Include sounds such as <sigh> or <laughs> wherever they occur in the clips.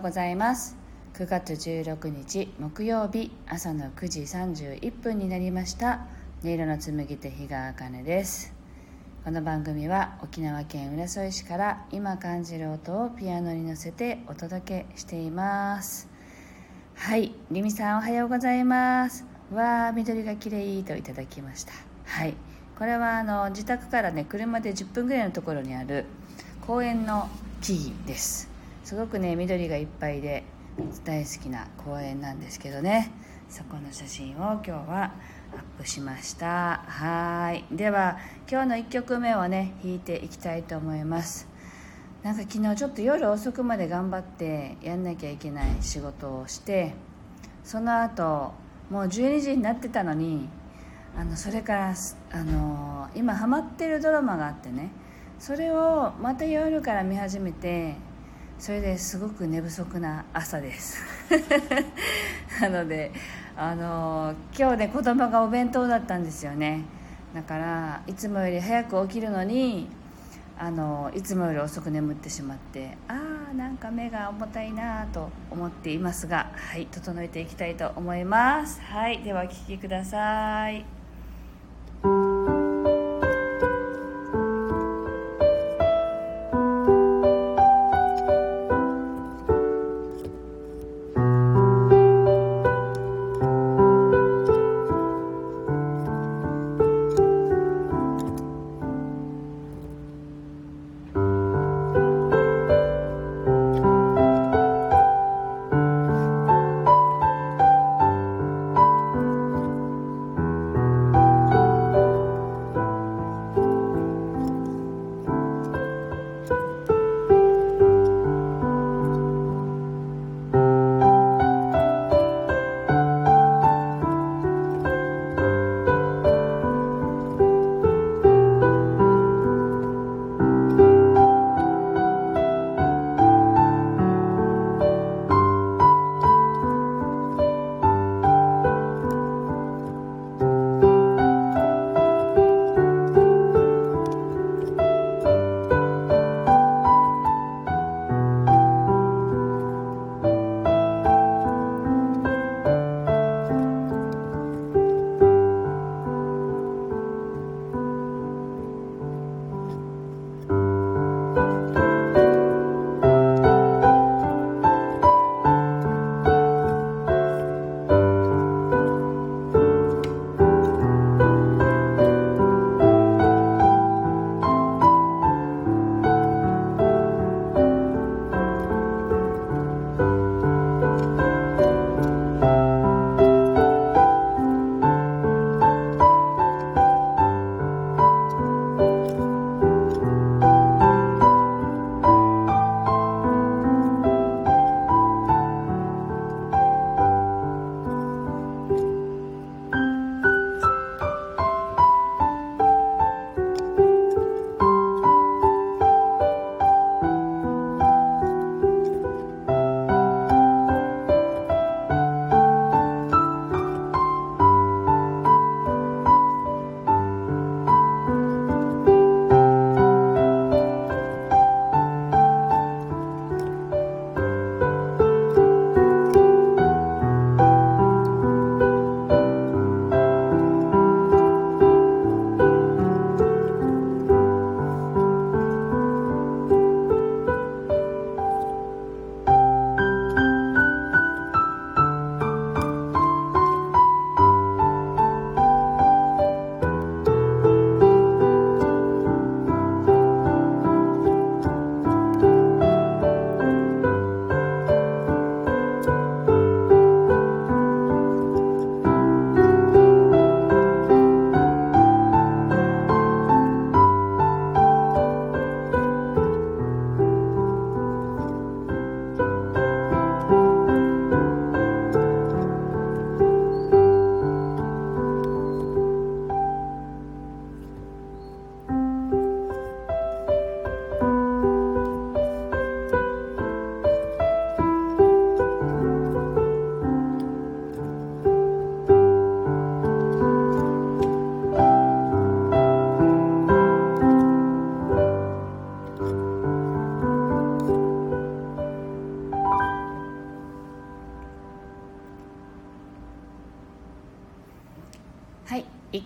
うございます。9月16日木曜日朝の9時31分になりました。音色の紡手日川茜です。この番組は沖縄県浦添市から今感じる音をピアノに乗せてお届けしています。はいりみさんおはようございます。わあ緑が綺麗といただきました。はいこれはあの自宅からね車で10分ぐらいのところにある公園の木々です。すごくね緑がいっぱいで大好きな公園なんですけどね。そこの写真を今日はアップしました。はい。では今日の1曲目をね弾いていきたいと思います。なんか昨日ちょっと夜遅くまで頑張ってやんなきゃいけない仕事をしてその後もう12時になってたのにあのそれからあの今ハマってるドラマがあってねそれをまた夜から見始めてそれですごく寝不足な朝です。<laughs> なのであの今日ね子供がお弁当だったんですよね。だからいつもより早く起きるのにあのいつもより遅く眠ってしまってああなんか目が重たいなと思っていますがはい整えていきたいと思います。はいではお聴きください。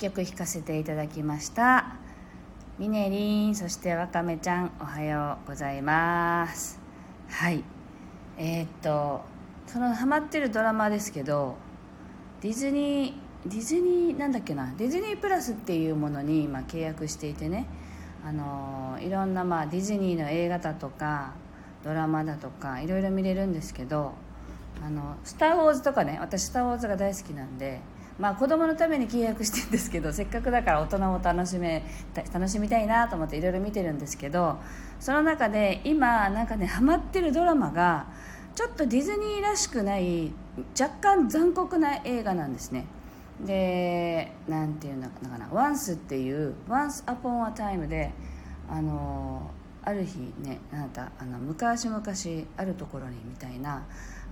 曲弾かせていただきました。ミネリンそしてわかめちゃんおはようございます。はい。えー、っとそのハマってるドラマですけどディズニーディズニーなんだっけなディズニープラスっていうものに今契約していてねあのいろんなまあディズニーの映画だとかドラマだとかいろいろ見れるんですけど「あのスター・ウォーズ」とかね私「スター・ウォーズ」が大好きなんでまあ子供のために契約してるんですけど <laughs> せっかくだから大人も楽しめ楽しみたいなと思っていろいろ見てるんですけどその中で今なんかねハマってるドラマがちょっとディズニーらしくない若干残酷な映画なんですね。でなんていうのかな「ワンスっていう「Once Upon a Time で」あのある日ねあなたあの昔々あるところにみたいな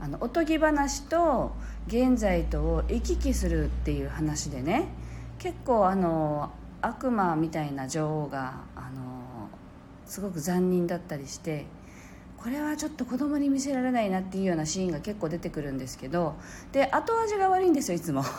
あのおとぎ話と現在とを行き来するっていう話でね。結構あの悪魔みたいな女王があのすごく残忍だったりしてこれはちょっと子供に見せられないなっていうようなシーンが結構出てくるんですけどで後味が悪いんですよいつも。<laughs>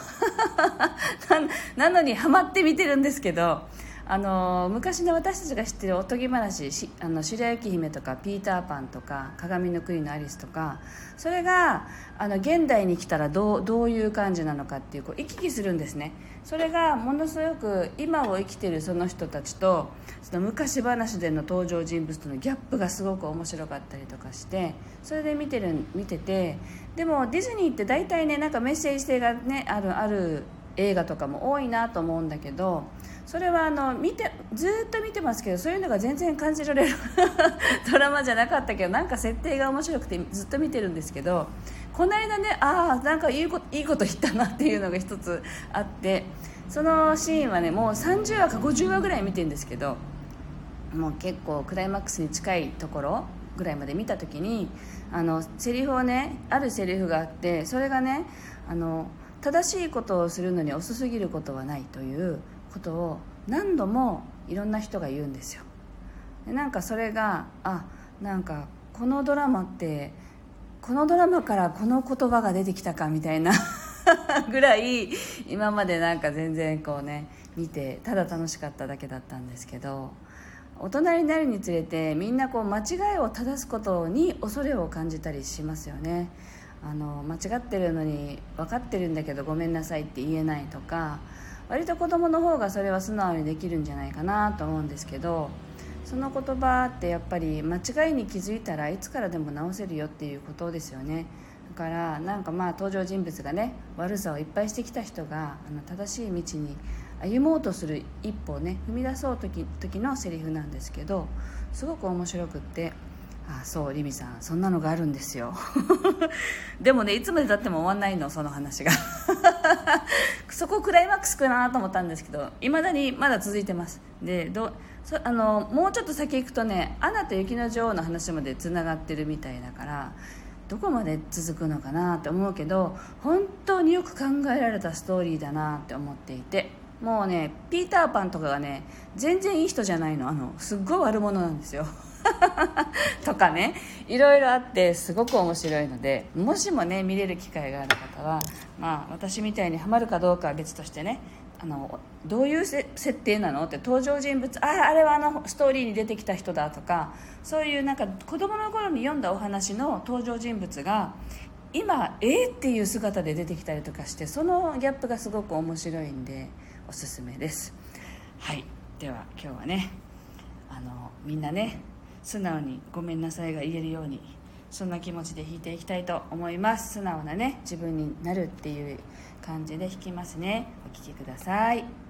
なのにハマって見てるんですけどあの昔の私たちが知ってるおとぎ話しあの白雪姫とかピーターパンとか鏡の国のアリスとかそれがあの現代に来たらどうどういう感じなのかっていうこう行き来するんですね。それがものすごく今を生きてるその人たちとその昔話での登場人物とのギャップがすごく面白かったりとかしてそれで見てる見ててでもディズニーって大体ねなんかメッセージ性がねあるある映画とかも多いなと思うんだけどそれはあの見てずっと見てますけどそういうのが全然感じられる <laughs> ドラマじゃなかったけどなんか設定が面白くてずっと見てるんですけどこの間ねああなんかいいこといいこと言ったなっていうのが一つあってそのシーンはねもう30話か50話ぐらい見てるんですけどもう結構クライマックスに近いところぐらいまで見た時にあのセリフをねあるセリフがあってそれがねあの正しいことをするのに遅すぎることはないということを何度もいろんな人が言うんですよ。なんかそれがあなんかこのドラマってこのドラマからこの言葉が出てきたかみたいな <laughs> ぐらい今までなんか全然こうね見てただ楽しかっただけだったんですけど大人になるにつれてみんなこう間違いを正すことに恐れを感じたりしますよね。あの間違ってるのに分かってるんだけどごめんなさいって言えないとか割と子供の方がそれは素直にできるんじゃないかなと思うんですけどその言葉ってやっぱり間違いに気づいたらいつからでも直せるよっていうことですよね。だからなんかまあ登場人物がね悪さをいっぱいしてきた人があの正しい道に歩もうとする一歩をね踏み出そう時時のセリフなんですけどすごく面白くってあそうリミさんそんなのがあるんですよ。<laughs> でもねいつまでたっても終わんないのその話が。<laughs> そこクライマックスかなと思ったんですけどいまだにまだ続いてます。でどそあのもうちょっと先行くとね「アナと雪の女王」の話までつながってるみたいだからどこまで続くのかなって思うけど本当によく考えられたストーリーだなって思っていて。もうねピーターパンとかがね全然いい人じゃないの。あのすっごい悪者なんですよ。<laughs> とかね。いろいろあってすごく面白いのでもしもね見れる機会がある方は、まあ、私みたいにハマるかどうかは別としてねあのどういう設定なの？って登場人物ああれはあのストーリーに出てきた人だとかそういうなんか子供の頃に読んだお話の登場人物が今えー、っていう姿で出てきたりとかしてそのギャップがすごく面白いんでおすすめです。はい。では今日はねあのみんなね素直に「ごめんなさい」が言えるようにそんな気持ちで弾いていきたいと思います。素直なね自分になるっていう感じで弾きますね。お聴きくださいはい。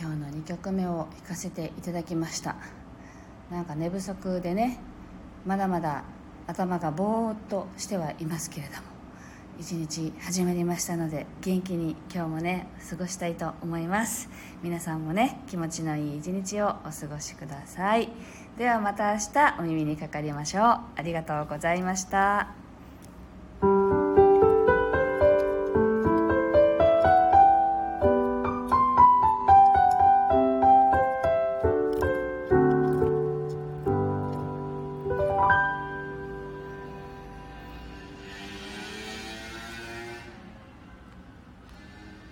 今日の2曲目を弾かせていただきました。なんか寝不足でねまだまだ頭がぼーっとしてはいますけれども一日始まりましたので元気に今日もね過ごしたいと思います。皆さんもね気持ちのいい一日をお過ごしください。ではまた明日お耳にかかりましょう。ありがとうございました。